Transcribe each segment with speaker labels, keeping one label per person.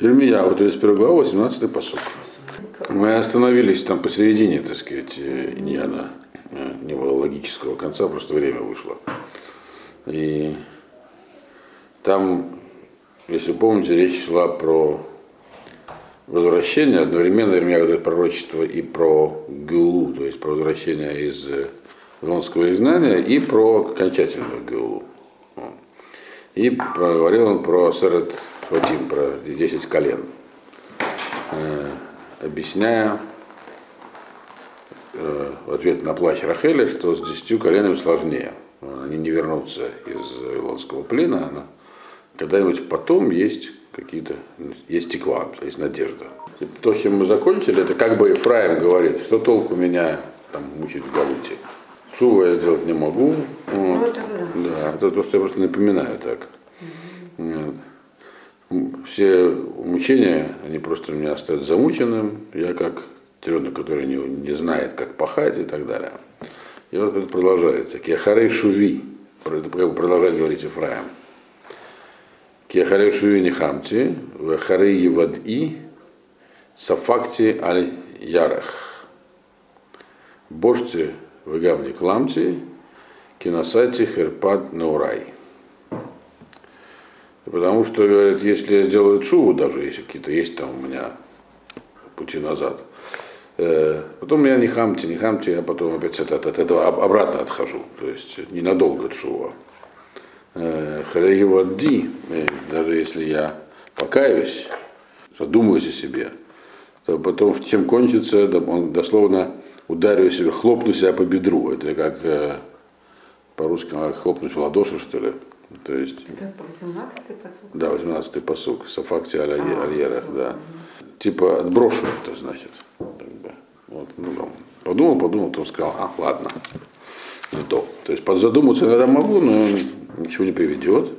Speaker 1: Ирмия, вот 31 глава, 18 посок. Мы остановились там посередине, так сказать, иньяна, не было логического конца, просто время вышло. И там, если помните, речь шла про возвращение, одновременно Ирмия говорит пророчество и про Геулу, то есть про возвращение из Вавилонского изгнания, и про окончательную Геулу. И говорил он про Сарат Фатим, про 10 колен, объясняя в ответ на плач Рахеля, что с десятью коленами сложнее. Они не вернутся из Вавилонского плена, но когда-нибудь потом есть какие-то, есть теква, есть надежда. То, с чем мы закончили, это как бы Ефраим говорит, что толку меня там мучить в Галуте. Шува я сделать не могу. Вот. Вот, да, это то, что я просто напоминаю так. Угу. Вот. Все мучения, они просто меня оставят замученным. Я как теленок, который не, не знает, как пахать и так далее. И вот это продолжается. Киахарей шуви. Продолжает говорить Ефраим. Киахарей шуви не хамти, вахарей евади, сафакти аль ярах. Божьте Вегамни Кламти, Киносати Херпат Наурай. Потому что, говорят, если я сделаю шуву, даже если какие-то есть там у меня пути назад, э, потом я не хамти, не хамти, я потом опять от, от этого обратно отхожу. То есть ненадолго шува. Э, Хареевадди, э, даже если я покаюсь, задумаюсь о себе, то потом чем кончится, он дословно ударю себя, хлопну себя по бедру. Это как э, по-русски хлопнуть в ладоши, что ли. То есть,
Speaker 2: это 18-й посук?
Speaker 1: Да, 18-й посук, Сафакти аль а, альера, да. Угу. Типа отброшу это значит. Вот, ну, там, подумал, подумал, потом сказал, а, ладно, не то. То есть задуматься иногда могу, но ничего не приведет.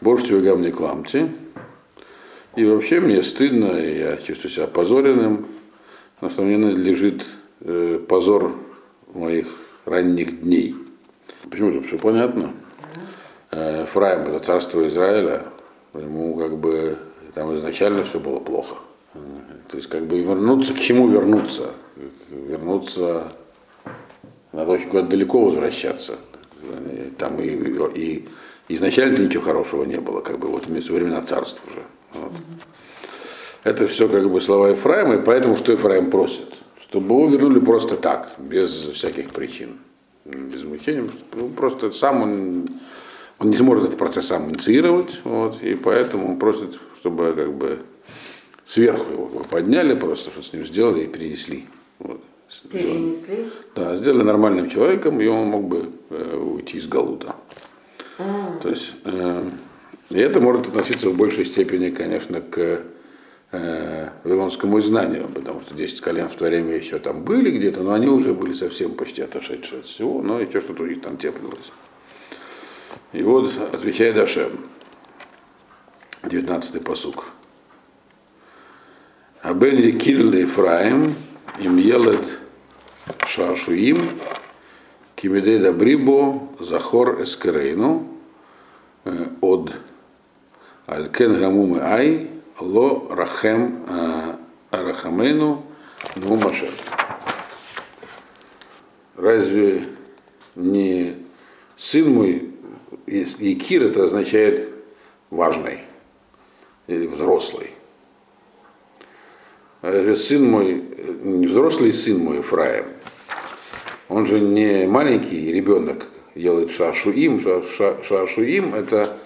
Speaker 1: Больше всего гам не кламти. И вообще мне стыдно, и я чувствую себя опозоренным. На самом деле лежит э, позор моих ранних дней. Почему же? Все понятно. Фраим, это царство Израиля, ему как бы там изначально все было плохо. То есть как бы вернуться, к чему вернуться? Вернуться, надо очень куда-то далеко возвращаться. Там и, и, изначально ничего хорошего не было, как бы вот вместо времена царств уже. Вот. Это все как бы слова Ефраима, и поэтому что Ефраим просит? чтобы его вернули просто так, без всяких причин, без мучений. Ну, просто сам он, он не сможет этот процесс сам инициировать, вот, и поэтому он просит, чтобы как бы сверху его подняли, просто что с ним сделали и перенесли. Вот.
Speaker 2: Перенесли?
Speaker 1: Да, сделали нормальным человеком, и он мог бы э, уйти из Галута. А. То есть, э, и это может относиться в большей степени, конечно, к э, вавилонскому изгнанию, потому что 10 колен в то время еще там были где-то, но они уже были совсем почти отошедшие от всего, но еще что-то у них там теплилось. И вот отвечает Ашем, 19-й посук. Абен Якиль Ефраим, им елет шашуим, кимидей дабрибо, захор эскерейну, э, от Алькен Гамумы Ай, Ло Рахем Арахамену Ну Маше. Разве не сын мой, Якир это означает важный или взрослый. Разве сын мой, не взрослый сын мой Ефраим, он же не маленький ребенок делает шашуим, шашуим это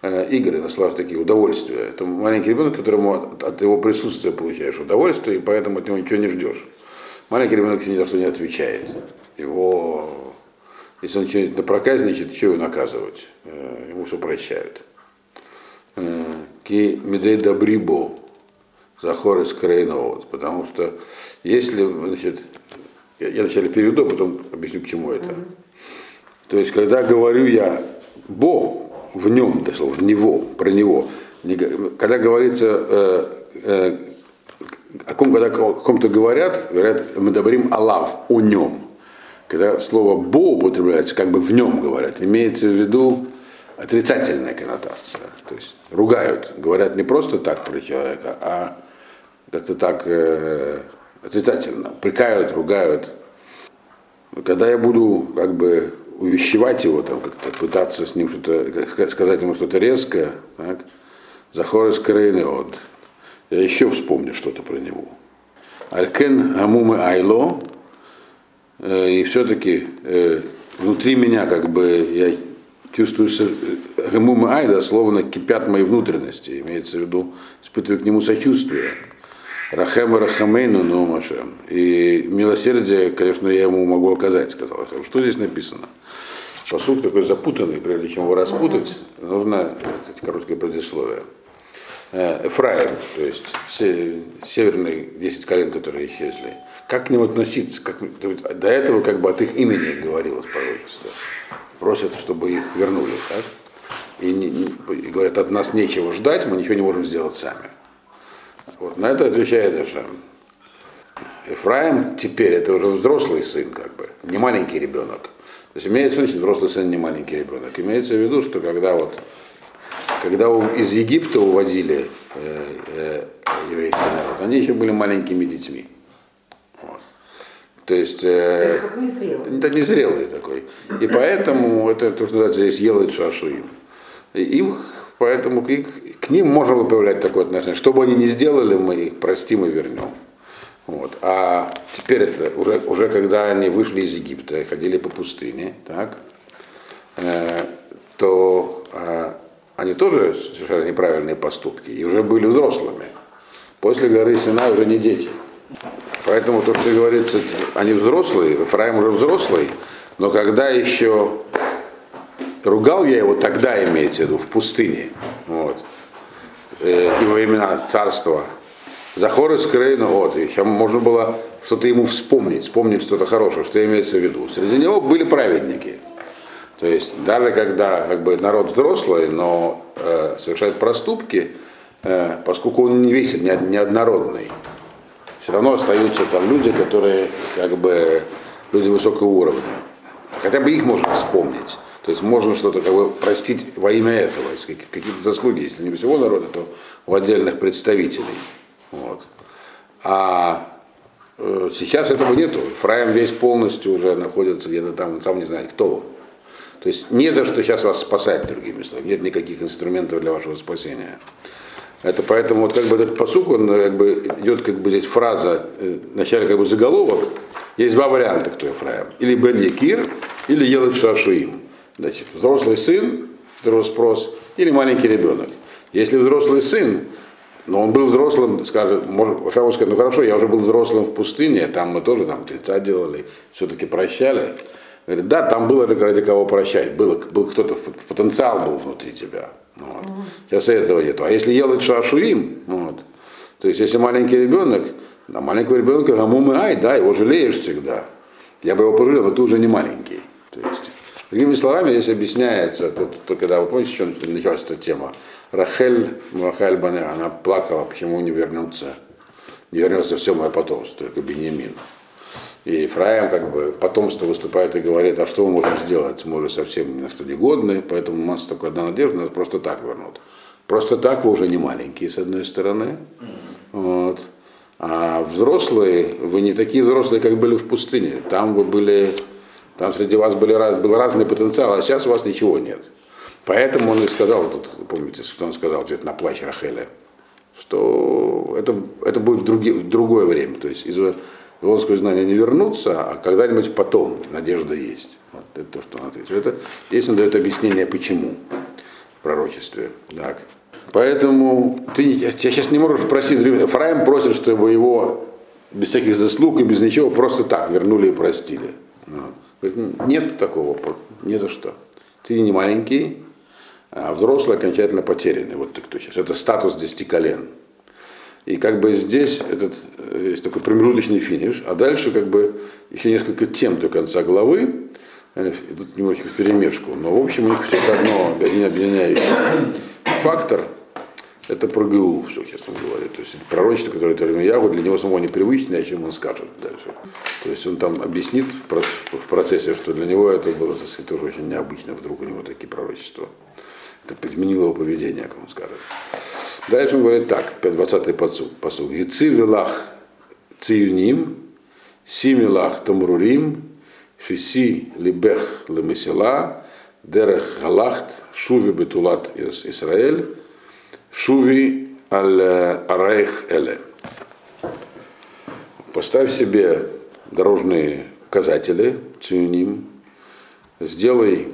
Speaker 1: Э, игры, на словах такие удовольствия. Это маленький ребенок, которому от, от его присутствия получаешь удовольствие, и поэтому от него ничего не ждешь. Маленький ребенок ни за что не отвечает. Его, если он что-нибудь напроказничает, что его наказывать? Э, ему все прощают. Э, ки медей добрибо, захор из Крейнова, потому что если, значит, я, вначале переведу, а потом объясню, к чему это. Mm-hmm. То есть, когда говорю я Бог, в нем, то в него, про него. Когда говорится э, э, о ком, когда о ком-то говорят, говорят, мы говорим Аллах, о нем. Когда слово Бо употребляется, как бы в нем говорят, имеется в виду отрицательная коннотация. То есть ругают, говорят не просто так про человека, а как-то так э, отрицательно. Прикают, ругают. Когда я буду как бы увещевать его, там, как-то пытаться с ним что-то, сказать ему что-то резкое, так, Захор из Крейны от. Я еще вспомню что-то про него. Алькен Амумы Айло, э, и все-таки э, внутри меня как бы я чувствую Амумы Айда, словно кипят мои внутренности, имеется в виду, испытываю к нему сочувствие. Рахем Рахамейну Нумашем. И милосердие, конечно, я ему могу оказать, сказал. Что здесь написано? Посуд такой запутанный, прежде чем его распутать, нужно короткое предисловие. Э, Эфраим, то есть северные 10 колен, которые исчезли. Как к ним относиться? Как, до этого как бы от их имени говорилось пророчество. Просят, чтобы их вернули. Так? И, не, и говорят, от нас нечего ждать, мы ничего не можем сделать сами. Вот, на это отвечает Эшем. Ефраим теперь это уже взрослый сын, как бы, не маленький ребенок. То есть имеется в виду, взрослый сын не маленький ребенок. Имеется в виду, что когда вот когда из Египта уводили э, э, еврейский народ, они еще были маленькими детьми. Вот. То есть, э,
Speaker 2: как незрелый.
Speaker 1: это незрелый такой. И поэтому это то, что здесь елает шашуим. Им Поэтому к, к ним можно было проявлять такое отношение. Что бы они ни сделали, мы их простим и вернем. Вот. А теперь это уже, уже когда они вышли из Египта и ходили по пустыне, так, э, то э, они тоже совершали неправильные поступки и уже были взрослыми. После горы Сина уже не дети. Поэтому то, что говорится, они взрослые, Ефраим уже взрослый, но когда еще Ругал я его тогда, имеется в виду, в пустыне. Вот. Э, и во времена царства. Захор из Крейна, вот, еще можно было что-то ему вспомнить, вспомнить что-то хорошее, что имеется в виду. Среди него были праведники. То есть даже когда как бы, народ взрослый, но э, совершает проступки, э, поскольку он не весит, не, неоднородный, все равно остаются там люди, которые как бы люди высокого уровня. Хотя бы их можно вспомнить. То есть можно что-то как бы простить во имя этого, какие-то заслуги, если не всего народа, то у отдельных представителей. Вот. А э, сейчас этого нету. Фраем весь полностью уже находится где-то там, сам не знает, кто он. То есть не за что сейчас вас спасать, другими словами. Нет никаких инструментов для вашего спасения. Это поэтому вот как бы этот посук, он как бы идет как бы здесь фраза, э, вначале как бы заголовок, есть два варианта, кто Ефраим. Или Бен Якир, или Елет Шашуим. Значит, взрослый сын, второй спрос, или маленький ребенок. Если взрослый сын, но он был взрослым, скажет, может, Шаву сказать, ну хорошо, я уже был взрослым в пустыне, там мы тоже там 30 делали, все-таки прощали. Говорит, да, там было ради кого прощать, было, был кто-то, потенциал был внутри тебя. Вот. Сейчас этого нету. А если елать шашуим, вот, то есть если маленький ребенок, да, маленького ребенка, гамум ай, да, его жалеешь всегда. Я бы его пожалел, но ты уже не маленький. То есть Другими словами, здесь объясняется, то, то, когда вы помните, что началась эта тема, Рахель Махаль Бане, она плакала, почему не вернуться, не вернется все мое потомство, только Беньямин. И Ефраим как бы потомство выступает и говорит, а что мы можем сделать? Мы уже совсем ни на что не годны, поэтому у нас только одна надежда, нас просто так вернут. Просто так вы уже не маленькие, с одной стороны. Вот. А взрослые, вы не такие взрослые, как были в пустыне. Там вы были там среди вас были, был разный потенциал, а сейчас у вас ничего нет. Поэтому он и сказал, тут, помните, что он сказал ответ на плач Рахеля, что это, это будет в, други, в другое время. То есть из Вавилонского знания не вернуться, а когда-нибудь потом надежда есть. Вот это то, что он ответил. Это, здесь он дает объяснение, почему в пророчестве. Так. Поэтому ты я, сейчас не можешь просить, Фраим просит, чтобы его без всяких заслуг и без ничего просто так вернули и простили. Вот. Говорит, нет такого, ни за что. Ты не маленький, а взрослый окончательно потерянный. Вот ты кто сейчас. Это статус десяти колен. И как бы здесь этот э, есть такой промежуточный финиш, а дальше как бы еще несколько тем до конца главы, э, тут немножечко в перемешку, но в общем у них все одно, один объединяющий фактор. Это про ГУ все, честно говоря. То есть это пророчество, которое Ягу для него самого непривычное, о чем он скажет дальше. То есть он там объяснит в процессе, что для него это было, так сказать, тоже очень необычно, вдруг у него такие пророчества. Это изменило его поведение, как он скажет. Дальше он говорит так, 20-й посуд. Гици вилах циюним, симилах тамрурим, шиси либех лемесила, дерех галахт, шуви бетулат Исраэль, шуви аль арайх эле. Поставь себе дорожные указатели, циюним, сделай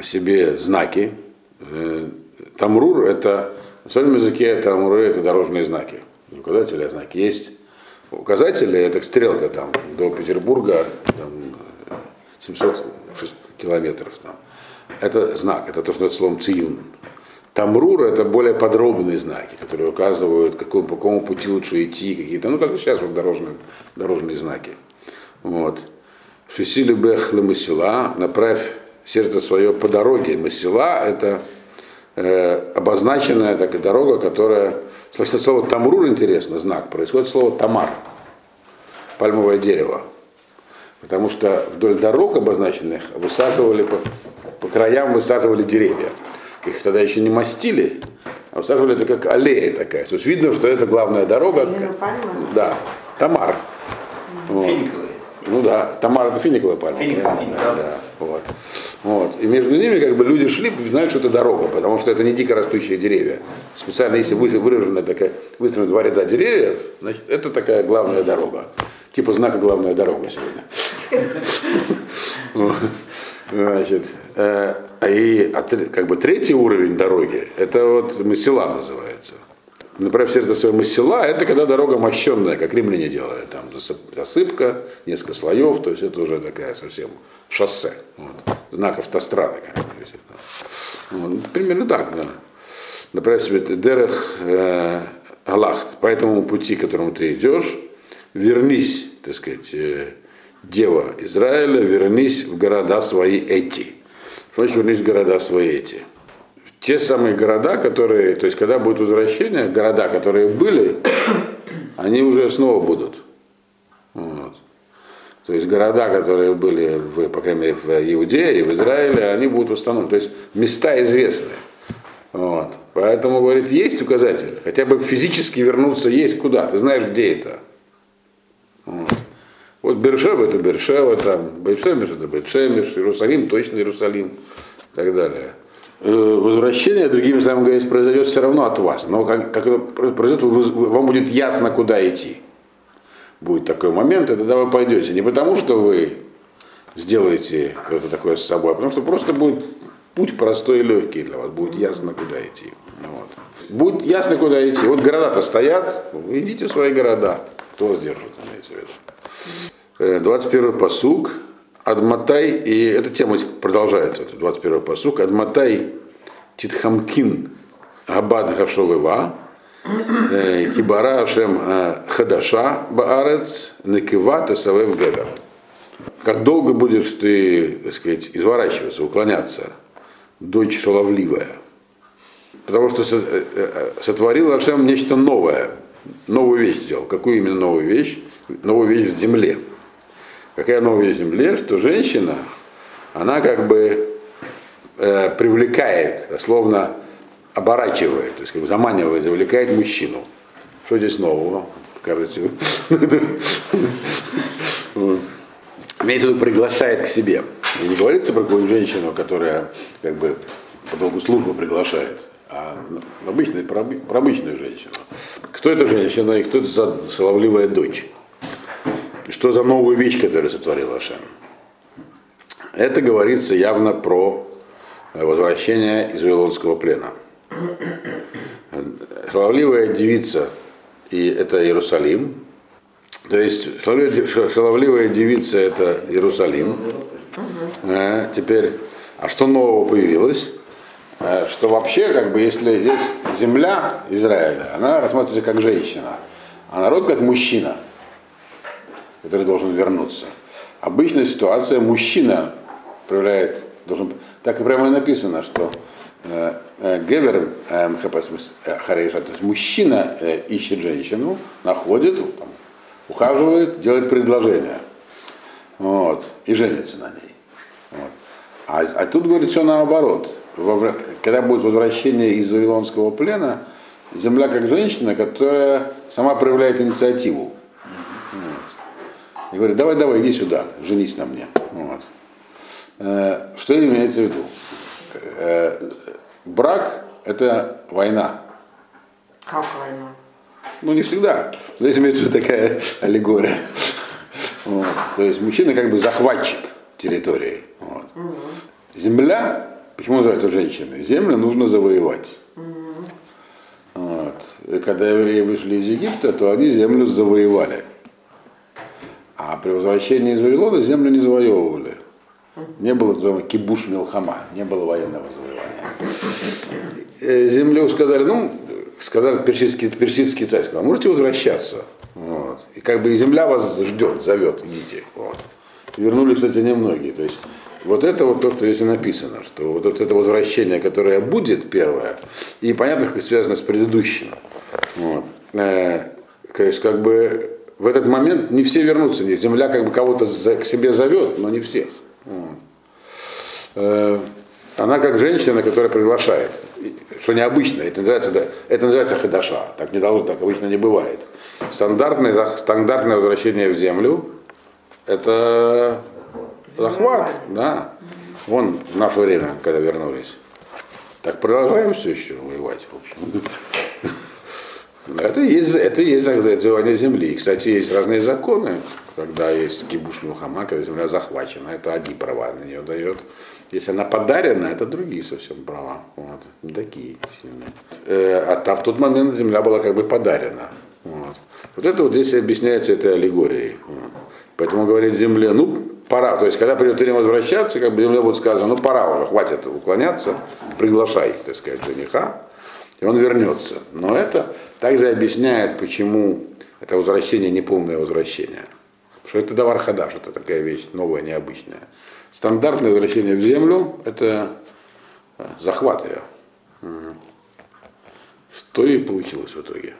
Speaker 1: себе знаки. Э, Тамрур это, в своем языке тамруры это дорожные знаки. Указатели, а знаки. Есть указатели, это стрелка там до Петербурга, там 700 километров. Там. Это знак, это то, что это словом циюн. Тамрур это более подробные знаки, которые указывают, какому, по какому пути лучше идти, какие-то, ну как сейчас вот дорожные, дорожные знаки. Вот. Шисили бех масила, направь сердце свое по дороге. Масила это э, обозначенная такая дорога, которая, слышно слово тамрур интересно, знак, происходит слово тамар, пальмовое дерево. Потому что вдоль дорог обозначенных высаживали по, по краям высаживали деревья. Их тогда еще не мастили, а высаживали это как аллея такая. То есть видно, что это главная дорога. Да, Тамар. Вот. Ну да, Тамар это финиковая пальма.
Speaker 3: Финиковая,
Speaker 1: да, да, вот. вот. И между ними как бы люди шли, знают, что это дорога, потому что это не дико растущие деревья. Специально, если выражена такая, выстроена два ряда деревьев, значит, это такая главная дорога. Типа знака главная дорога сегодня. Значит, э, и как бы третий уровень дороги, это вот Масила называется. Например, сердце свое Масила, это когда дорога мощенная, как римляне делали. Там засыпка, несколько слоев, то есть это уже такая совсем шоссе. Вот. Знак автострады. Вот. Примерно так, да. Например, себе Дерех э, Аллахт, по этому пути, к которому ты идешь, вернись, так сказать, э, дева Израиля, вернись в города свои эти. Что значит вернись в города свои эти? Те самые города, которые, то есть когда будет возвращение, города, которые были, они уже снова будут. Вот. То есть города, которые были, в, по крайней мере, в Иудее и в Израиле, они будут установлены. То есть места известны. Вот. Поэтому, говорит, есть указатель, хотя бы физически вернуться есть куда, ты знаешь, где это. Вот. Вот Бершева это Бершева, там, Бетшемиш это Бетшемиш, Иерусалим точно Иерусалим и так далее. Э, возвращение, другими словами говоря, произойдет все равно от вас. Но как, как это произойдет, вам будет ясно, куда идти. Будет такой момент, и тогда вы пойдете. Не потому, что вы сделаете это такое с собой, а потому что просто будет путь простой и легкий для вас. Будет ясно, куда идти. Вот. Будет ясно, куда идти. Вот города-то стоят, идите в свои города. Кто вас держит, имеется в виду. 21 э, посук, Адматай, и эта тема продолжается, 21 посук, Адматай Титхамкин Абад Хашовева, э, Кибара Ашем э, Хадаша Баарец Накива Тесавев Гедер. Как долго будешь ты, так сказать, изворачиваться, уклоняться, дочь шаловливая? Потому что сотворил Ашем нечто новое, новую вещь сделал. Какую именно новую вещь? Новую вещь в земле. Какая новая земле, что женщина, она как бы э, привлекает, словно оборачивает, то есть как бы заманивает, завлекает мужчину. Что здесь нового? Кажется, имеется в виду приглашает к себе. И не говорится про какую женщину, которая как бы по долгу службы приглашает, а обычную, про обычную женщину. Кто эта женщина и кто это за соловливая дочь? Что за новую вещь, которую сотворил Ашем? Это говорится явно про возвращение из Вавилонского плена. Шаловливая девица, и это Иерусалим. То есть шаловливая девица это Иерусалим. А, теперь, а что нового появилось? А, что вообще, как бы, если здесь земля Израиля, она рассматривается как женщина, а народ как мужчина – который должен вернуться. Обычная ситуация, мужчина проявляет, должен, так и прямо и написано, что Э, э, Гевер э, МХП, Хареша, то есть мужчина э, ищет женщину, находит, ухаживает, делает предложение. Вот, и женится на ней. Вот. А, а тут говорит все наоборот. Во, когда будет возвращение из Вавилонского плена, земля как женщина, которая сама проявляет инициативу. И говорит, давай, давай, иди сюда, женись на мне. Вот. Э, что имеется в виду? Э, брак – это война.
Speaker 2: Как война?
Speaker 1: Ну, не всегда. Здесь имеется в виду такая аллегория. Вот. То есть мужчина как бы захватчик территории. Вот. Угу. Земля, почему называется женщиной? Землю нужно завоевать. Угу. Вот. И когда евреи вышли из Египта, то они землю завоевали. При возвращении из Вавилона землю не завоевывали. Не было называемого кибуш Милхама, не было военного завоевания. Э, землю сказали, ну, сказали персидский, персидский царь, сказал, можете возвращаться. Вот. И как бы земля вас ждет, зовет, идите. Вот. И вернулись, кстати, немногие. То есть вот это вот то, что здесь и написано, что вот это возвращение, которое будет первое, и понятно, как связано с предыдущим. Вот. Э, то есть как бы в этот момент не все вернутся, земля как бы кого-то к себе зовет, но не всех. Э, она как женщина, которая приглашает, что необычно, это называется, да, это называется хадаша, так не должно, так обычно не бывает. Стандартное, стандартное возвращение в землю – это захват, да. Вон в наше время, когда вернулись. Так продолжаем все еще воевать, в общем. Это есть, это есть завоевание земли. Кстати, есть разные законы, когда есть кибуш Мухама, когда земля захвачена, это одни права на нее дает. Если она подарена, это другие совсем права. Вот. Не такие сильные. Э, а та, в тот момент земля была как бы подарена. Вот. вот это вот здесь объясняется этой аллегорией. Поэтому говорит земле, ну, пора. То есть, когда придет время возвращаться, как бы земле будет сказано, ну, пора уже, хватит уклоняться, приглашай, так сказать, жениха, и он вернется. Но это также объясняет, почему это возвращение не полное возвращение. Потому что это давар хадаш, это такая вещь новая, необычная. Стандартное возвращение в землю – это э, захват ее. Что и получилось в итоге.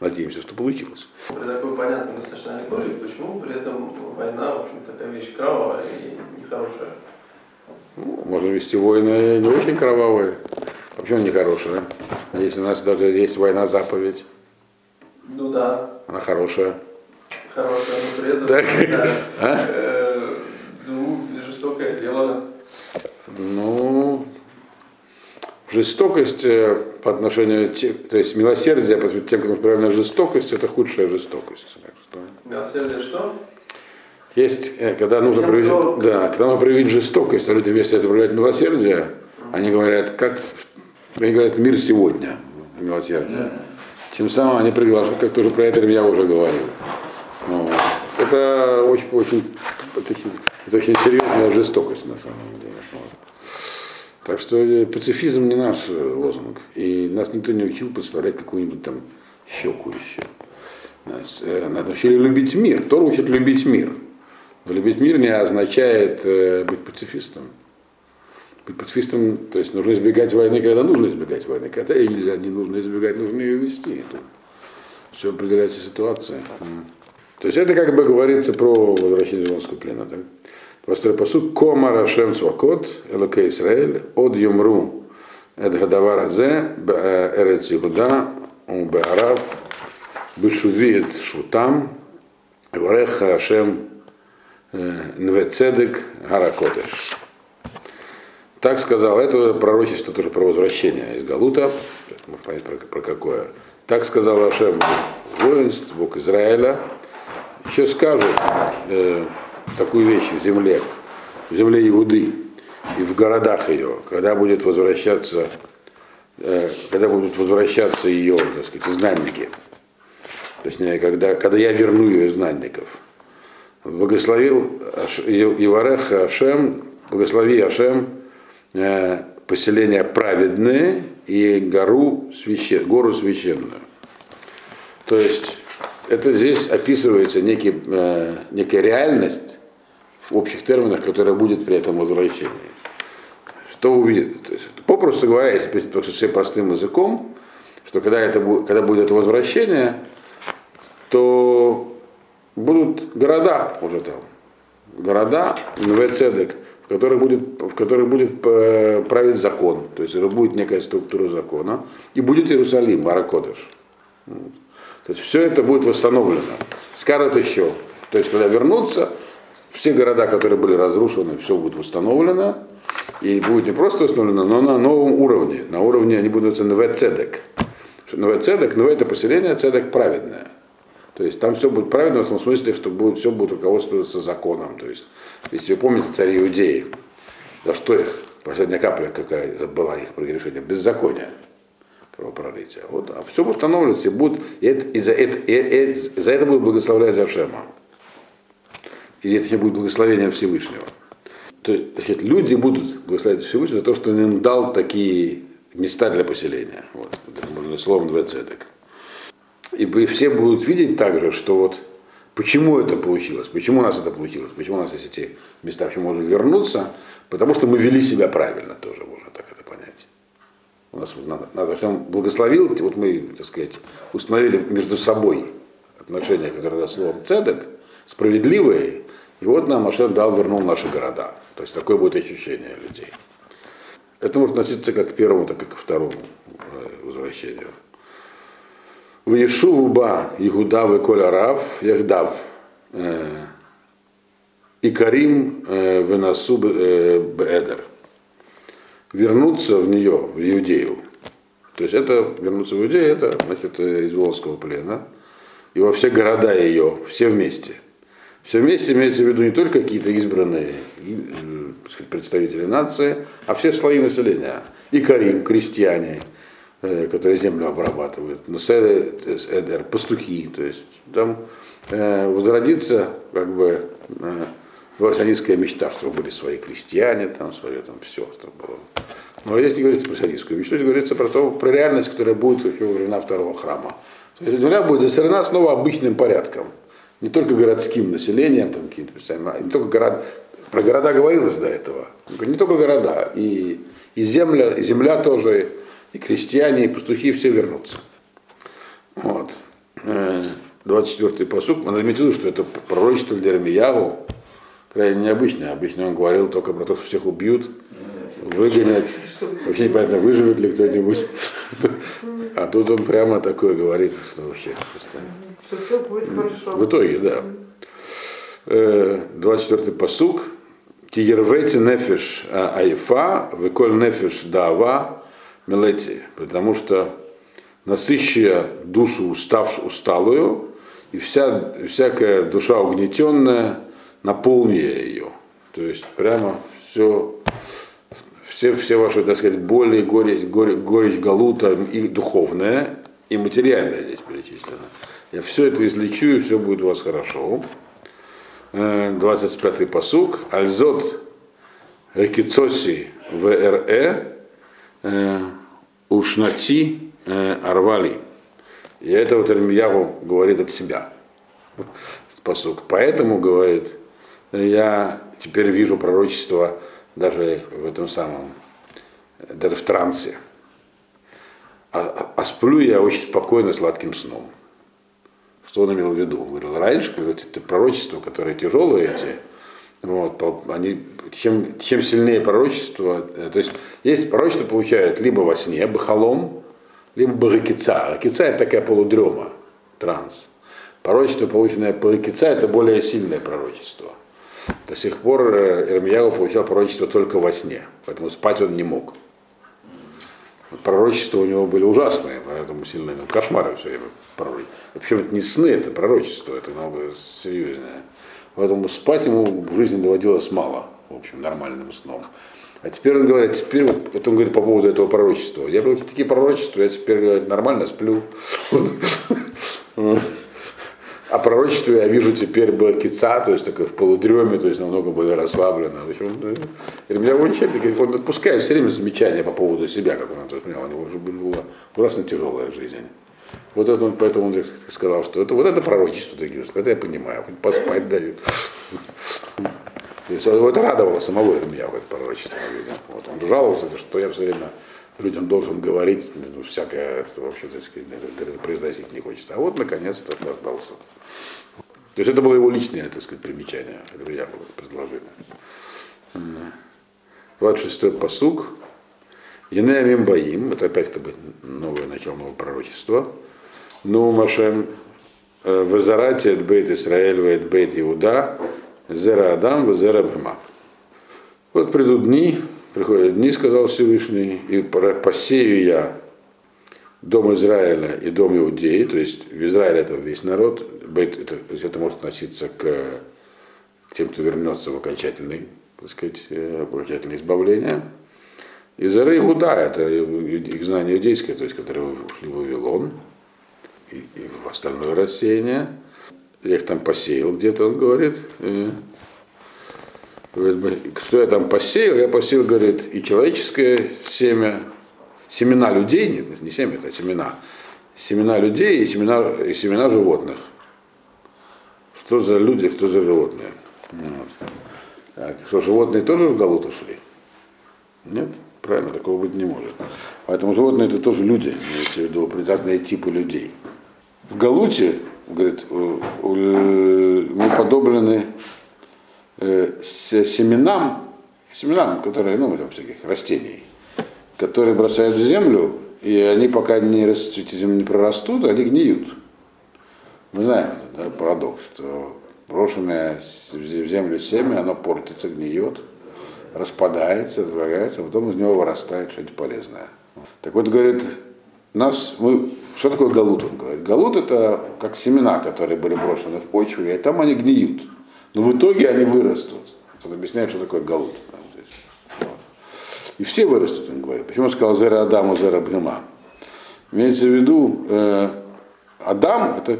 Speaker 1: Надеемся, что получилось.
Speaker 3: При такой понятной достаточно аллегории, почему при этом война, в общем, такая вещь кровавая и нехорошая?
Speaker 1: Ну, можно вести войны не очень кровавые. Почему нехорошая? Если у нас даже есть война заповедь.
Speaker 3: Ну да.
Speaker 1: Она хорошая.
Speaker 3: Хорошая, но при этом так. Да, а? э, ну, жестокое дело.
Speaker 1: Ну, жестокость э, по отношению, то есть милосердие по тем, кому правильно жестокость, это худшая жестокость.
Speaker 3: Милосердие что?
Speaker 1: Есть, э, когда нужно, проявить, да, когда нужно проявить жестокость, а люди вместо этого проявляют милосердие, они говорят, как, они говорят, мир сегодня, милосердие. Тем самым они приглашают, как тоже про это я уже говорил. Вот. Это очень, очень, это очень серьезная жестокость на самом деле. Вот. Так что э, пацифизм не наш э, лозунг. И нас никто не учил подставлять какую-нибудь там щеку еще. Нас, э, нас учили любить мир. Тор учит любить мир. Но любить мир не означает э, быть пацифистом. Быть пацифистом, то есть нужно избегать войны, когда нужно избегать войны. Когда ее нельзя, не нужно избегать, нужно ее вести. Тут все определяется ситуацией. То есть это как бы говорится про возвращение Вавилонского плена. Так? Восьмой посуд. Кома Рашем Свакот, Элоке Исраэль, Од Юмру, Эд Гадавар Азе, Эрец Игуда, Беарав, Бешуви Эд Шутам, Варех Хашем Нвецедек Гаракодеш. Так сказал, это пророчество тоже про возвращение из Галута, можно понять про, про какое. Так сказал Ашем воинств, Бог Израиля. Еще скажут, э, такую вещь в земле, в земле Иуды и в городах ее, когда будет возвращаться, э, когда будут возвращаться ее, так сказать, изгнанники. Точнее, когда, когда я верну ее изгнанников. Благословил Иварех Ашем, благослови Ашем э, поселение праведное и гору, священ, гору священную. То есть это здесь описывается некий, э, некая реальность в общих терминах, которая будет при этом возвращении. Что увидит? То есть, попросту говоря, если все простым языком, что когда, это, когда будет это возвращение, то будут города уже там. Города, Цедек, в которых будет, в которых будет э, править закон. То есть будет некая структура закона. И будет Иерусалим, Аракодыш. То есть все это будет восстановлено. Скажут еще. То есть, когда вернутся, все города, которые были разрушены, все будет восстановлено. И будет не просто восстановлено, но на новом уровне. На уровне они будут называться Цедек. Цедек, Нве это поселение, Цедек праведное. То есть там все будет праведно в том смысле, что будет, все будет руководствоваться законом. То есть, если вы помните цари Иудеи, за что их, последняя капля какая была их прегрешение, беззаконие кровопролития. Вот, а все восстановится и будет, и, это, и, за, это, и, и, за это будет благословлять Зашема. Или это не будет благословение Всевышнего. То есть, значит, люди будут благословлять Всевышнего за то, что он им дал такие места для поселения. Вот, это словом двецедек. И все будут видеть также, что вот почему это получилось, почему у нас это получилось, почему у нас есть эти места, почему можно вернуться, потому что мы вели себя правильно тоже, можно так это понять. У нас вот надо, надо, что он благословил, вот мы, так сказать, установили между собой отношения, которые словом цедок, справедливые, и вот нам Машем дал, вернул наши города. То есть такое будет ощущение людей. Это может относиться как к первому, так и ко второму э, возвращению. В Ешувуба Игуда Веколя Рав, Яхдав, э, и Карим э, Венасу Бедер. Вернуться в нее, в Иудею. То есть это, вернуться в Иудею, это значит, из Волонского плена. И во все города ее, все вместе. Все вместе имеется в виду не только какие-то избранные сказать, представители нации, а все слои населения. И Карим, крестьяне, Э, которые землю обрабатывают, эдер, пастухи, то есть там э, возродится как бы э, сионистская мечта, чтобы были свои крестьяне, там свои там все, что было. Но здесь не говорится про сионистскую мечту, здесь говорится про, то, про реальность, которая будет еще во времена второго храма. То есть земля будет заселена снова обычным порядком, не только городским населением, там какие-то а не только город, про города говорилось до этого, не только города, и, и земля, и земля тоже и крестьяне, и пастухи все вернутся. Вот. 24-й э, посуд, надо иметь в виду, что это пророчество для Ирмияву, крайне необычное. Обычно он говорил только про то, что всех убьют, выгонят. Вообще непонятно, выживет ли кто-нибудь. А тут он прямо такое говорит, что вообще.
Speaker 2: Что все будет хорошо.
Speaker 1: В итоге, да. 24-й посук. Тиервете нефиш айфа, веколь нефиш дава, мелети, потому что насыщая душу уставшую, усталую, и вся, всякая душа угнетенная, наполняя ее. То есть прямо все, все, все ваши, так сказать, боли, горечь, горечь, горечь галута и духовная, и материальная здесь перечислено. Я все это излечу, и все будет у вас хорошо. 25-й э, посук. Альзот Экицоси ВРЭ э, Ушнати э, Арвали. И это вот Ирмияву говорит от себя. Посук. Поэтому, говорит, я теперь вижу пророчество даже в этом самом, даже в трансе. А, а сплю я очень спокойно, сладким сном. Что он имел в виду? Он говорил, раньше, говорит, это пророчества, которые тяжелые эти, вот, они, чем, чем сильнее пророчество, э, то есть есть пророчество получают либо во сне, бахалом, либо баракица. Ракица это такая полудрема, транс. Пророчество, полученное по ракица, это более сильное пророчество. До сих пор э, Ирмияу получал пророчество только во сне, поэтому спать он не мог. Пророчества у него были ужасные, поэтому сильные ну, кошмары все время пророчества. Причем это не сны, это пророчество, это много серьезнее. Поэтому спать ему в жизни доводилось мало, в общем, нормальным сном. А теперь он говорит, теперь вот, это он говорит по поводу этого пророчества. Я говорю, такие пророчества, я теперь говорит, нормально сплю. А пророчество я вижу теперь кица, то есть такое в полудреме, то есть намного более расслабленно. И меня он, он отпускает все время замечания по поводу себя, как он это понял, у него уже была ужасно тяжелая жизнь. Вот это он, поэтому он сказал, что это вот это пророчество это я понимаю, хоть поспать дают. То есть это радовало самого Ирмия в это пророчество. Вот. Он жаловался, что я все время людям должен говорить ну, всякое, что вообще так сказать, произносить не хочется. А вот наконец-то дождался. То есть это было его личное, так сказать, примечание, Ирмия было предложение. 26-й посуг. Енеамим Баим, это опять как бы новое начало нового пророчества. Ну, Машем, Вазарати от Бейт Исраэль, Бейт Иуда, Зера Адам, Вазера Бхема. Вот придут дни, приходят дни, сказал Всевышний, и посею я дом Израиля и дом Иудеи, то есть в Израиле это весь народ, это, это может относиться к, к тем, кто вернется в окончательный, так сказать, окончательное избавление. И Зара Иуда, это их знание иудейское, то есть которые ушли в Вавилон, и, и в остальное рассеяние. Я их там посеял где-то, он говорит. Что я там посеял? Я посеял, говорит, и человеческое семя, семена людей, нет, не семя, это семена, семена людей и семена, и семена животных. Что за люди, что за животные? Вот. Так, что, животные тоже в Галут ушли? Нет? Правильно, такого быть не может. Поэтому животные это тоже люди, имеется в виду разные типы людей. В Галуте, говорит, мы подоблены семенам, семенам, которые, ну, там всяких растений, которые бросают в землю, и они пока не расцвете земли не прорастут, они гниют. Мы знаем, да, парадокс, что брошенное в землю семя, оно портится, гниет, распадается, разлагается, а потом из него вырастает что-нибудь полезное. Так вот, говорит, нас, мы, что такое галут, он говорит? Галут это как семена, которые были брошены в почву, и там они гниют. Но в итоге они вырастут. Он объясняет, что такое галут. И все вырастут, он говорит. Почему он сказал зера Адаму, зера Бхема? Имеется в виду, э, Адам это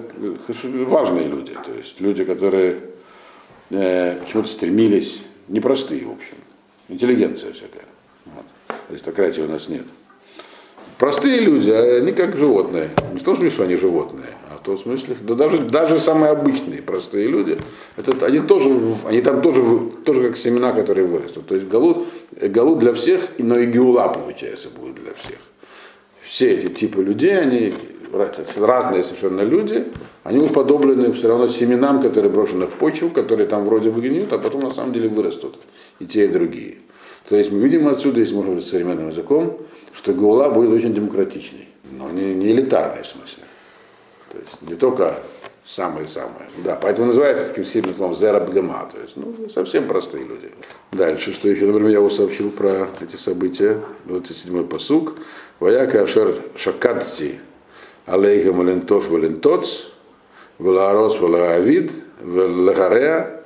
Speaker 1: важные люди, то есть люди, которые э, чего-то стремились, непростые, в общем, интеллигенция всякая. Вот. Аристократии у нас нет. Простые люди, а они как животные. Не в том смысле, что они животные, а в том смысле, да даже, даже самые обычные простые люди, это, они тоже, они там тоже, тоже как семена, которые вырастут. То есть галут, галут для всех, но и геула, получается, будет для всех. Все эти типы людей, они разные совершенно люди, они уподоблены все равно семенам, которые брошены в почву, которые там вроде бы а потом на самом деле вырастут. И те, и другие. То есть мы видим отсюда, если можно говорить современным языком, что Гаула будет очень демократичной, но не, не элитарной в смысле. То есть не только самые-самые. Да, поэтому называется таким сильным словом Зерабгама, то есть ну, совсем простые люди. Дальше, что еще, например, я вам сообщил про эти события, 27-й посуг. Ваяка Ашер Шакадти Алейха Малентош Валентоц, Веларос Валаавид, Велагарея,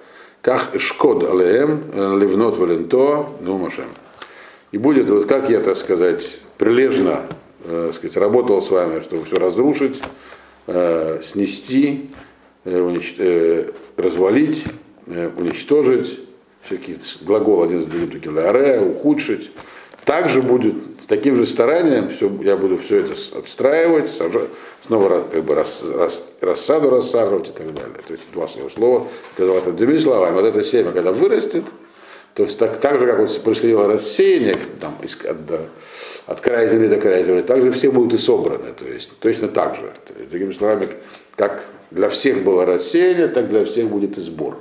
Speaker 1: как шкод алеем, ливнот валенто, ну машем. И будет, вот как я, так сказать, прилежно э, сказать, работал с вами, чтобы все разрушить, э, снести, э, э, развалить, э, уничтожить, всякие глагол один с другим, ухудшить. Также будет с таким же старанием, все, я буду все это отстраивать, сажать, снова как бы рас, рас, рассаду рассаживать и так далее. То есть два слова слова, сказал это другими словами, вот это семя, когда вырастет, то есть так, так же, как вот происходило рассеяние там, от, до, от края земли до края земли, так же все будут и собраны. То есть точно так же. То есть, другими словами, как для всех было рассеяние, так для всех будет и сбор.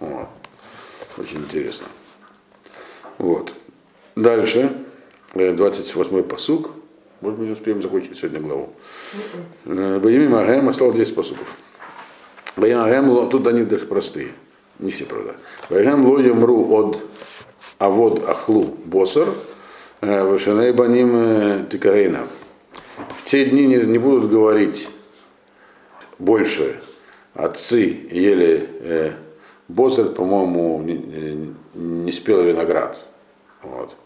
Speaker 1: Вот. Очень интересно. Вот. Дальше, 28-й посуг. Может, мы не успеем закончить сегодня главу. Боими Агем осталось 10 посугов. Боим Агем, тут они даже простые. Не все, правда. Боим лоем ру от авод ахлу босар, вышеней баним тикарейна. В те дни не, не будут говорить больше отцы ели э, босар, по-моему, не, не, не спелый виноград. Вот.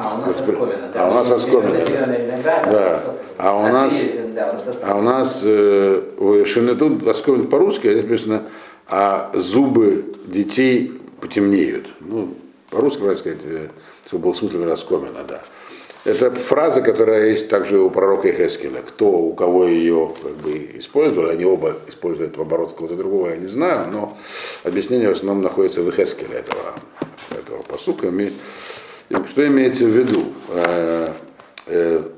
Speaker 4: А, у нас Оскомина,
Speaker 1: да. А у нас Оскомина. Да. А у нас, а у нас э, Шинетун Оскомин по-русски, а здесь написано, а зубы детей потемнеют. Ну, по-русски, правильно сказать, э, чтобы был смысл Оскомина, да. Это фраза, которая есть также у пророка Хескеля. Кто у кого ее как бы, использовали, они оба используют в оборот кого-то другого, я не знаю, но объяснение в основном находится в Хескеле этого, этого посука. Что имеется в виду? Э, э,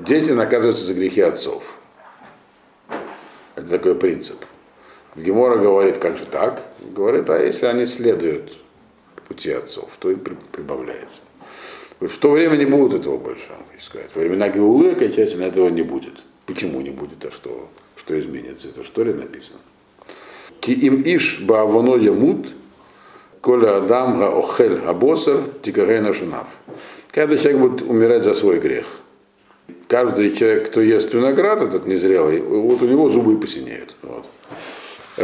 Speaker 1: дети наказываются за грехи отцов. Это такой принцип. Гемора говорит, как же так? Говорит, а если они следуют пути отцов, то им прибавляется. В то время не будет этого больше, сказать. Во времена Геулы окончательно этого не будет. Почему не будет, а что, что изменится? Это что ли написано? Ки им иш баавоно ямут, коля адам га охель абосер, тикарейна шунав. Каждый человек будет умирать за свой грех. Каждый человек, кто ест виноград, этот незрелый, вот у него зубы посинеют. Вот.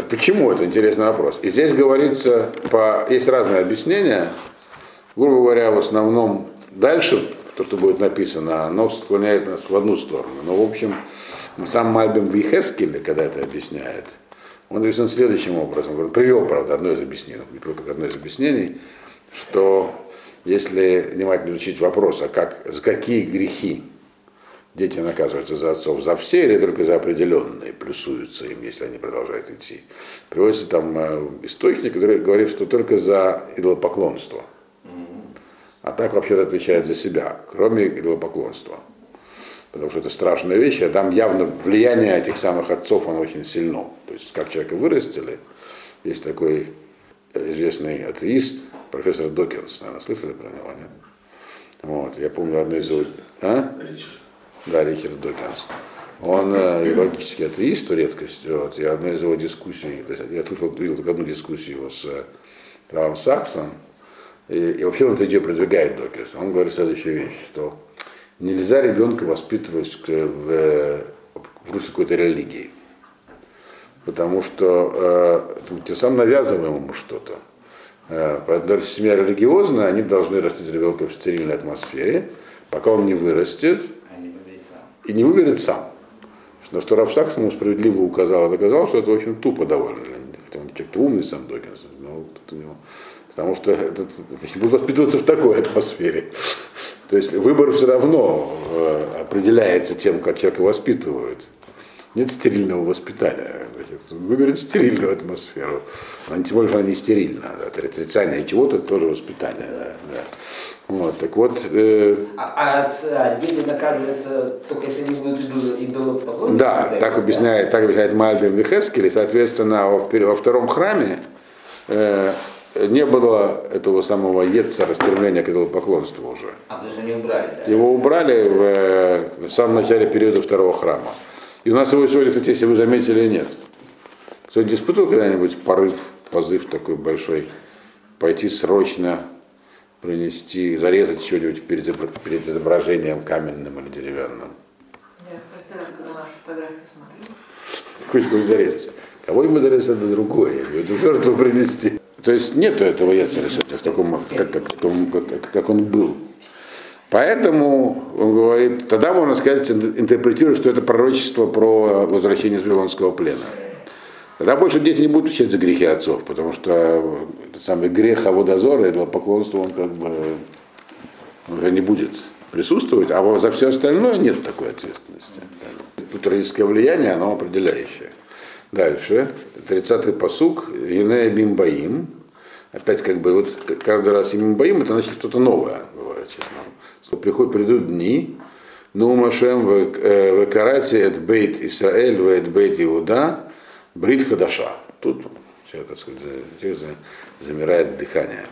Speaker 1: Почему? Это интересный вопрос. И здесь говорится, по, есть разные объяснения. Грубо говоря, в основном Дальше, то, что будет написано, оно склоняет нас в одну сторону. Но, в общем, сам Мальбим Вихескеле, когда это объясняет, он объяснил следующим образом. Он привел, правда, одно из объяснений, привел как одно из объяснений, что если внимательно изучить вопрос, а как, за какие грехи дети наказываются за отцов, за все или только за определенные, плюсуются им, если они продолжают идти. Приводится там э, источник, который говорит, что только за идолопоклонство – а так вообще-то отвечает за себя, кроме идолопоклонства. Потому что это страшная вещь, а там явно влияние этих самых отцов, оно очень сильно. То есть как человека вырастили, есть такой известный атеист, профессор Докинс, наверное, слышали про него, нет? Вот, я помню одну из его... А? Ричард. Да, Ричард Докинс. Он э, юридический атеист, редкость. Вот, и одна из его дискуссий, я слышал, видел только одну дискуссию его с Травом Саксом, и, и вообще он эту идею продвигает Докерс. Он говорит следующую вещь, что нельзя ребенка воспитывать в, в русле какой-то религии. Потому что э, тем самым навязываем ему что-то. Э, поэтому семья религиозная, они должны растить ребенка в стерильной атмосфере, пока он не вырастет и не выберет сам. Но что Равшакс ему справедливо указал, доказал, что это очень тупо довольно. Хотя он человек умный сам Докинс, но тут у него Потому что это, это, будут воспитываться в такой атмосфере. То есть выбор все равно э, определяется тем, как человека воспитывают. Нет стерильного воспитания. Выберет стерильную атмосферу. Она, тем более, она не стерильна. Отрицание чего-то, тоже воспитание. Да, да. Вот, так вот. Э...
Speaker 4: А, а, а дети наказываются только если они будут идолопоклонниками?
Speaker 1: Да, так объясняет, так объясняет Мальбим Вихескель. Соответственно, во, во втором храме э, не было этого самого Ецера, стремления к идолопоклонству уже.
Speaker 4: А, потому что они убрали, да?
Speaker 1: Его убрали в, э, в самом начале периода второго храма. И у нас его сегодня, кстати, если вы заметили, нет. Кто-нибудь испытывал когда-нибудь порыв, позыв такой большой, пойти срочно принести, зарезать что-нибудь перед, перед изображением каменным или деревянным?
Speaker 2: Нет, первый раз, когда нашу фотографию смотрел.
Speaker 1: Кучку зарезать. Кого-нибудь зарезать это другое, эту жертву принести. То есть нет этого Яцера в таком, как, как, как, как он был. Поэтому он говорит, тогда можно сказать, интерпретировать, что это пророчество про возвращение из Вавилонского плена. Тогда больше дети не будут отвечать за грехи отцов, потому что самый грех Аводозора, это поклонство, он как бы уже не будет присутствовать, а за все остальное нет такой ответственности. Тут родительское влияние, оно определяющее. Дальше, 30-й посук, Енея Бимбаим. Опять как бы вот каждый раз Бимбаим, это значит что-то новое бывает, честно. Что приходят, придут дни, ну Машем в э, карате эт бейт Исраэль, в эт бейт Иуда, брит хадаша. Тут все, так сказать, замирает дыхание.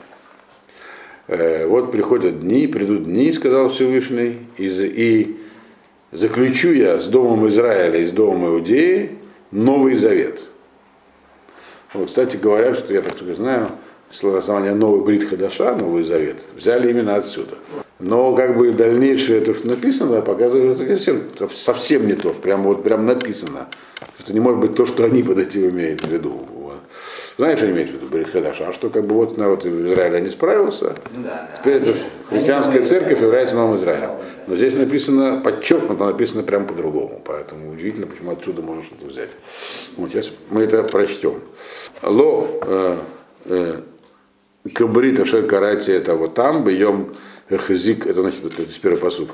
Speaker 1: Э, вот приходят дни, придут дни, сказал Всевышний, и, и заключу я с домом Израиля и с домом Иудеи Новый Завет. Вот, кстати, говорят, что я так только знаю, словосознание Новый Брит Хадаша, Новый Завет, взяли именно отсюда. Но как бы дальнейшее это написано, показывает, что совсем, совсем не то, прям вот прям написано, что не может быть то, что они под этим имеют в виду. Знаешь, что имеет в виду Брит Хадаша? А что как бы вот народ Израиля не справился, да, теперь это христианская церковь является новым Израилем. Но здесь написано, подчеркнуто, написано прямо по-другому. Поэтому удивительно, почему отсюда можно что-то взять. Вот сейчас мы это прочтем. Ло э, э, кабрит ашер карати это вот там, бьем Эхазик, это значит, это первый посук.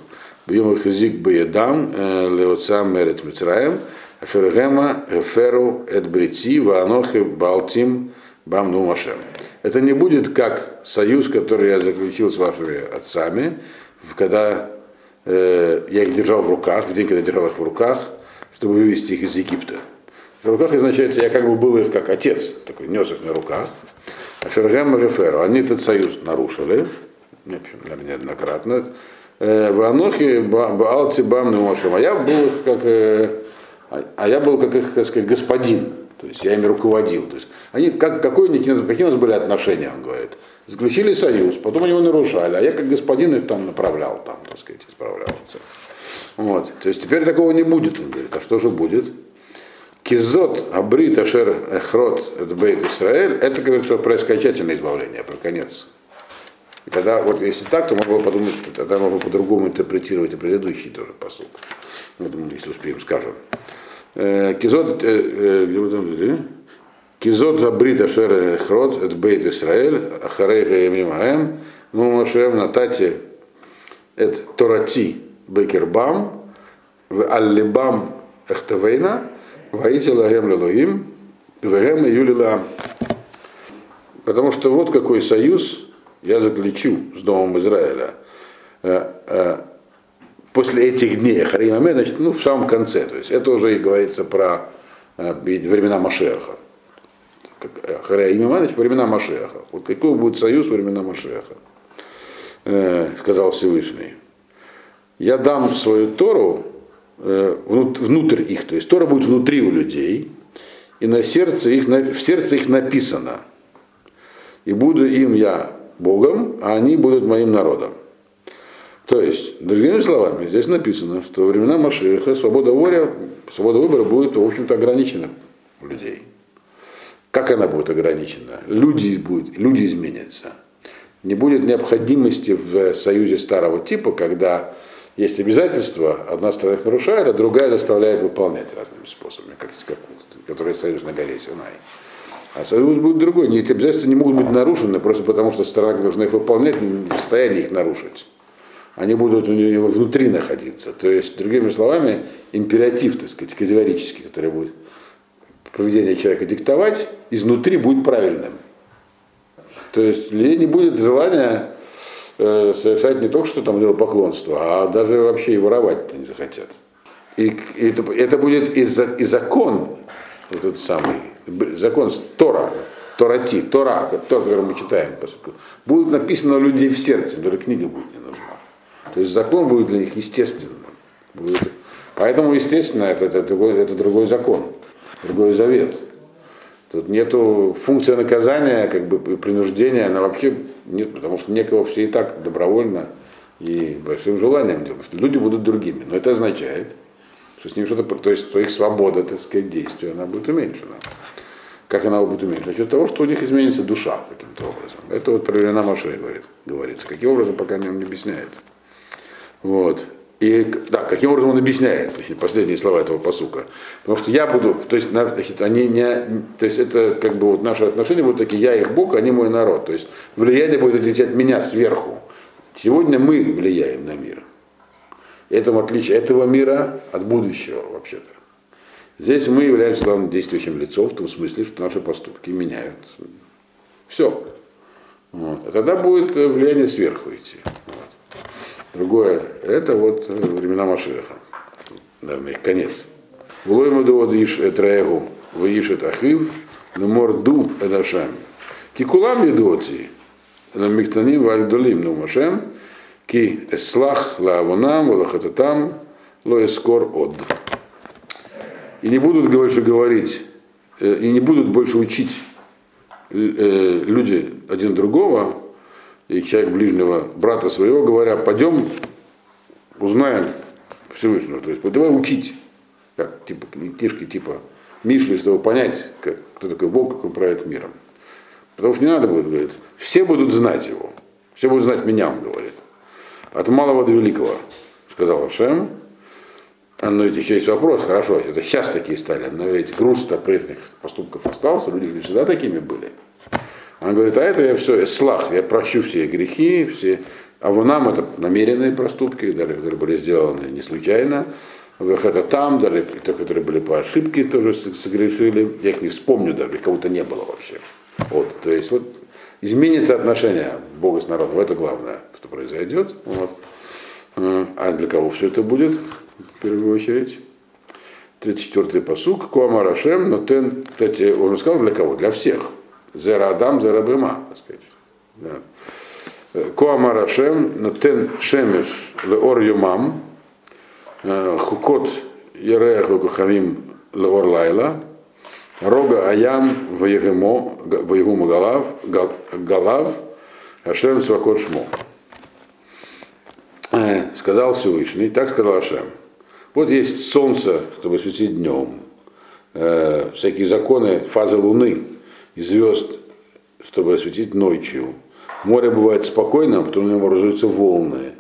Speaker 1: Бьем Эхазик Баедам, Леоцам Мерец Мицраем, Ашергема Эферу Эдбрити, Ваанохи Балтим Бам Нумашем. Это не будет как союз, который я заключил с вашими отцами, когда э, я их держал в руках, в день, когда я держал их в руках, чтобы вывести их из Египта. В руках означает, я как бы был их как отец, такой нес их на руках. А Шергем Реферу, они этот союз нарушили, наверное, неоднократно. Э, в Анохе Баалци Бам Нумашем. А я был их как, э, а я был как их, так сказать, господин. То есть я ими руководил. То есть они, как, какой, какие у нас были отношения, он говорит. Заключили союз, потом они его нарушали, а я как господин их там направлял, там, так сказать, исправлялся. Вот. То есть теперь такого не будет, он говорит. А что же будет? Кизот, Абрит, Ашер, Эхрот, это Бейт Исраэль, это, говорит, что про окончательное избавление, про конец. И тогда, вот если так, то можно подумать, что тогда можно по-другому интерпретировать и предыдущий тоже посыл. Я думаю, если успеем, скажем. Кизот, Кизот Абрит Ашер Эхрот, это Бейт Исраэль, Ахарейха Ямимаем, ну Машем Натати, это Торати Бекербам, в Аллибам Эхтавейна, Ваити Лагем Лелоим, Вегем Юлила. Потому что вот какой союз я заключу с Домом Израиля после этих дней Харим значит, ну, в самом конце. То есть это уже и говорится про э, времена Машеха. Харим значит, времена Машеха. Вот какой будет союз времена Машеха, э, сказал Всевышний. Я дам свою Тору э, внутрь их, то есть Тора будет внутри у людей, и на сердце их, в сердце их написано. И буду им я Богом, а они будут моим народом. То есть, другими словами, здесь написано, что во времена Машиха свобода воли, свобода выбора будет, в общем-то, ограничена у людей. Как она будет ограничена? Люди, будет, люди изменятся. Не будет необходимости в союзе старого типа, когда есть обязательства, одна сторона их нарушает, а другая заставляет выполнять разными способами, как, как, который союз на горе Синай. А союз будет другой. Эти обязательства не могут быть нарушены просто потому, что сторона должна их выполнять, не в состоянии их нарушить они будут у него внутри находиться. То есть, другими словами, императив, так сказать, категорический, который будет поведение человека диктовать, изнутри будет правильным. То есть людей не будет желания э, совершать не только что там дело поклонство, а даже вообще и воровать-то не захотят. И, и это, это будет и, за, и закон, вот этот самый, закон Тора, Торати, Тора, Тора, который мы читаем, будет написано у людей в сердце, даже книга будет не нужна. То есть закон будет для них естественным. Будет. Поэтому, естественно, это, это, другой, это другой закон, другой завет. Тут нету функции наказания, как бы принуждения, она вообще нет, потому что некого все и так добровольно и большим желанием делают. Люди будут другими. Но это означает, что с ним что-то, то есть что их свобода, так сказать, действия, она будет уменьшена. Как она будет уменьшена? За счет того, что у них изменится душа каким-то образом. Это вот про времена Маши говорит, говорится. Каким образом, пока не объясняет. Вот. И да, каким образом он объясняет последние слова этого посука. Потому что я буду, то есть, значит, они не, то есть это как бы вот наши отношения будут такие, я их Бог, они мой народ. То есть влияние будет идти от меня сверху. Сегодня мы влияем на мир. Это в отличие этого мира от будущего вообще-то. Здесь мы являемся главным действующим лицом в том смысле, что наши поступки меняют все. Вот. А тогда будет влияние сверху идти. Другое, это вот времена Машеха, наверное, их конец. Влойму довод иш этраегу, ваишет ахив, но морду эдашем. Кикулам едоти, на миктаним вагдолим ну машем, ки эслах лаавонам, валахататам, ло эскор од. И не будут больше говорить, и не будут больше учить люди один другого, и человек ближнего брата своего, говоря, пойдем узнаем Всевышнего. То есть давай учить, как типа книжки типа Мишли, чтобы понять, как, кто такой Бог, как он правит миром. Потому что не надо будет, говорит, все будут знать его. Все будут знать меня, он говорит. От малого до великого, сказал Ашем. А, но ведь еще есть вопрос, хорошо, это сейчас такие стали, но ведь груз-то прежних поступков остался, люди же всегда такими были. Он говорит, а это я все, слах, я прощу все грехи, все А в нам это намеренные проступки, которые были сделаны не случайно. Это там, даже те, которые были по ошибке, тоже согрешили. Я их не вспомню даже, кого-то не было вообще. Вот, то есть вот изменится отношение Бога с народом. Это главное, что произойдет. Вот. А для кого все это будет, в первую очередь? 34-й посук, Куамар Ашем, но тен, кстати, он сказал для кого? Для всех. Зера Адам, Зера Бема, так сказать. Да. Куамар Ашем, но тен Шемеш, Леор Юмам, Хукот Ерех Кухавим Леор Лайла, Рога Аям Ваегемо, Ваегума Галав, Галав, Ашем Свакот Шмо. Сказал Всевышний, так сказал Ашем. Вот есть солнце, чтобы светить днем, э, всякие законы, фазы луны и звезд, чтобы осветить ночью. Море бывает спокойным, потом на нем образуются волны,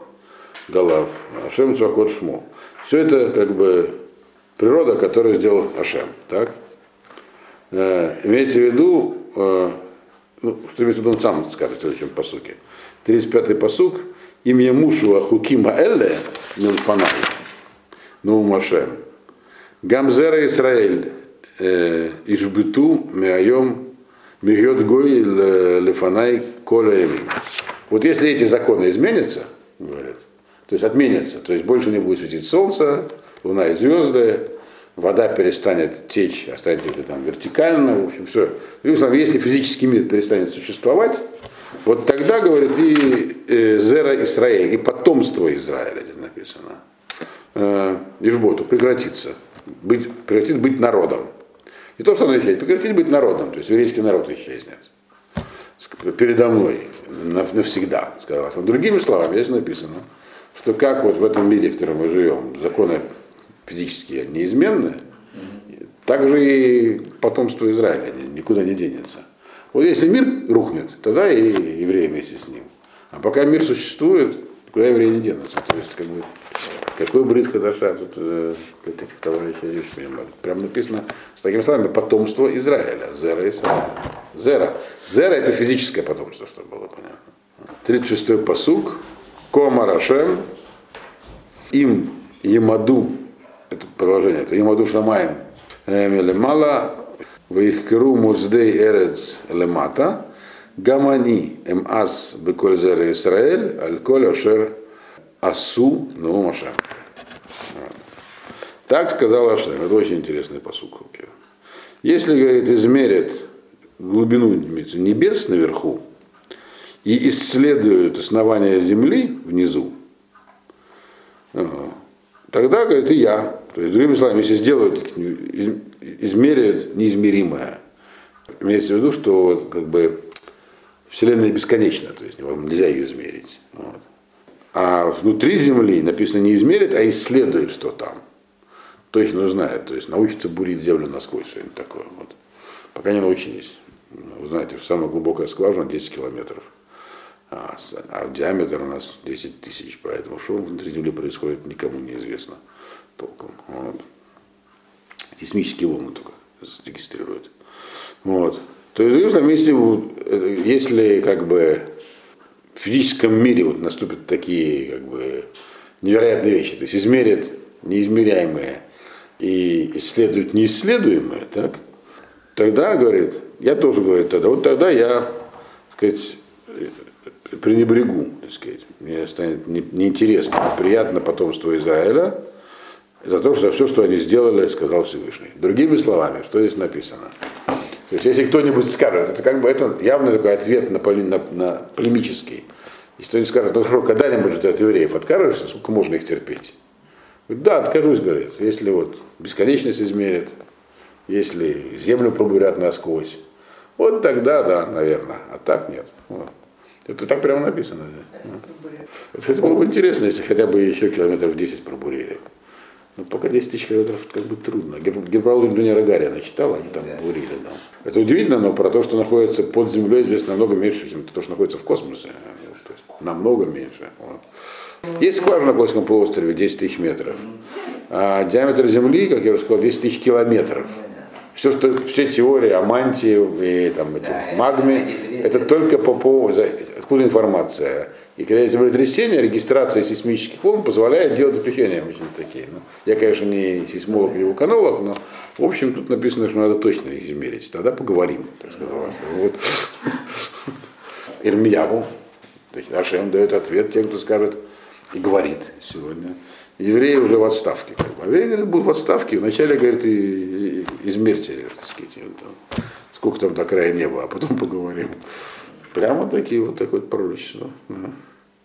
Speaker 1: голов. Ашем Цвакот Шмо. Все это как бы природа, которую сделал Ашем. Так? Э, имейте в виду, э, ну, что имеет в виду он сам скажет в следующем посуке. 35-й посук. Имя Мушу Ахукима Элле Нилфанай. Ну, Машем. Гамзера Исраэль Ишбиту Миайом Мигет Гой Лефанай Коля Вот если эти законы изменятся, говорят, то есть отменятся, то есть больше не будет светить солнце, луна и звезды, вода перестанет течь, останется там вертикально, в общем, все. Если физический мир перестанет существовать, вот тогда, говорит, и э, Зера Израиль, и потомство Израиля, здесь написано э, Ишботу прекратится, быть, прекратит быть народом. Не то, что оно исчезнет, прекратит быть народом, то есть еврейский народ исчезнет. Передо мной навсегда, сказал. Но другими словами, здесь написано, что как вот в этом мире, в котором мы живем, законы физические неизменны, так же и потомство Израиля никуда не денется. Вот если мир рухнет, тогда и евреи вместе с ним. А пока мир существует, никуда евреи не денутся. То есть, как бы, какой брит Хадаша тут э, этих товарищей Прям написано с такими словами потомство Израиля. Зера Израиля. Зера. Зера это физическое потомство, чтобы было понятно. 36-й посук. Кома Рашем. Им Емаду. Это продолжение. Это Емаду Шамаем. Мала. Ваихкеру Муздей Эрец Лемата. Гамани эм ас беколь зера Исраэль, аль коль ашер асу ну Машем. Так сказал Ашем. Это очень интересный посук. Если, говорит, измерят глубину небес наверху и исследуют основание земли внизу, тогда, говорит, и я. То есть, другими словами, если сделают, измеряют неизмеримое, имеется в виду, что как бы Вселенная бесконечна, то есть нельзя ее измерить. Вот. А внутри Земли написано не измерит, а исследует, что там. Точно знает, то есть научится бурить Землю насквозь, что-нибудь такое. Вот. Пока не научились. Вы знаете, самая глубокая скважина 10 километров. А, а диаметр у нас 10 тысяч, поэтому что внутри Земли происходит, никому не известно толком. Вот. Сейсмические волны только регистрируют. Вот. То есть, в если, если как бы в физическом мире вот наступят такие как бы невероятные вещи, то есть измерят неизмеряемые и исследуют неисследуемое, так, тогда, говорит, я тоже, говорю тогда, вот тогда я, так сказать, пренебрегу, так сказать, мне станет неинтересно, неприятно потомство Израиля, за то, что все, что они сделали, сказал Всевышний. Другими словами, что здесь написано? То есть, если кто-нибудь скажет, это как бы это явно такой ответ на, на, на полемический. Если кто-нибудь скажет, ну хорошо, когда-нибудь ты от евреев откажешься, сколько можно их терпеть? Говорит, да, откажусь, говорит, если вот бесконечность измерят, если землю пробурят насквозь, вот тогда, да, наверное, а так нет. Вот. Это так прямо написано. Да. Это было бы интересно, если хотя бы еще километров 10 пробурили. Ну, пока 10 тысяч километров как бы трудно. Гиперболу инженера Гарина читал, они там да. бурили. Да. Это удивительно, но про то, что находится под землей, известно намного меньше, чем то, что находится в космосе. Есть, намного меньше. Вот. Есть скважина на Кольском полуострове 10 тысяч метров. А диаметр Земли, как я уже сказал, 10 тысяч километров. Все, что, все теории о мантии и там, эти, магме, это только по поводу, откуда информация? И когда есть землетрясение, регистрация сейсмических волн позволяет делать заключения обычно такие. Ну, я, конечно, не сейсмолог или вулканолог, но в общем тут написано, что надо точно их измерить. Тогда поговорим, так сказать. Вот. Ирмияву, то есть Ашем дает ответ тем, кто скажет и говорит сегодня. Евреи уже в отставке. Как бы. А евреи, говорят, будут в отставке. Вначале, говорит, и, и, измерьте, так сказать, там, сколько там до края неба, а потом поговорим. Прямо такие вот такое вот пророчество. Да.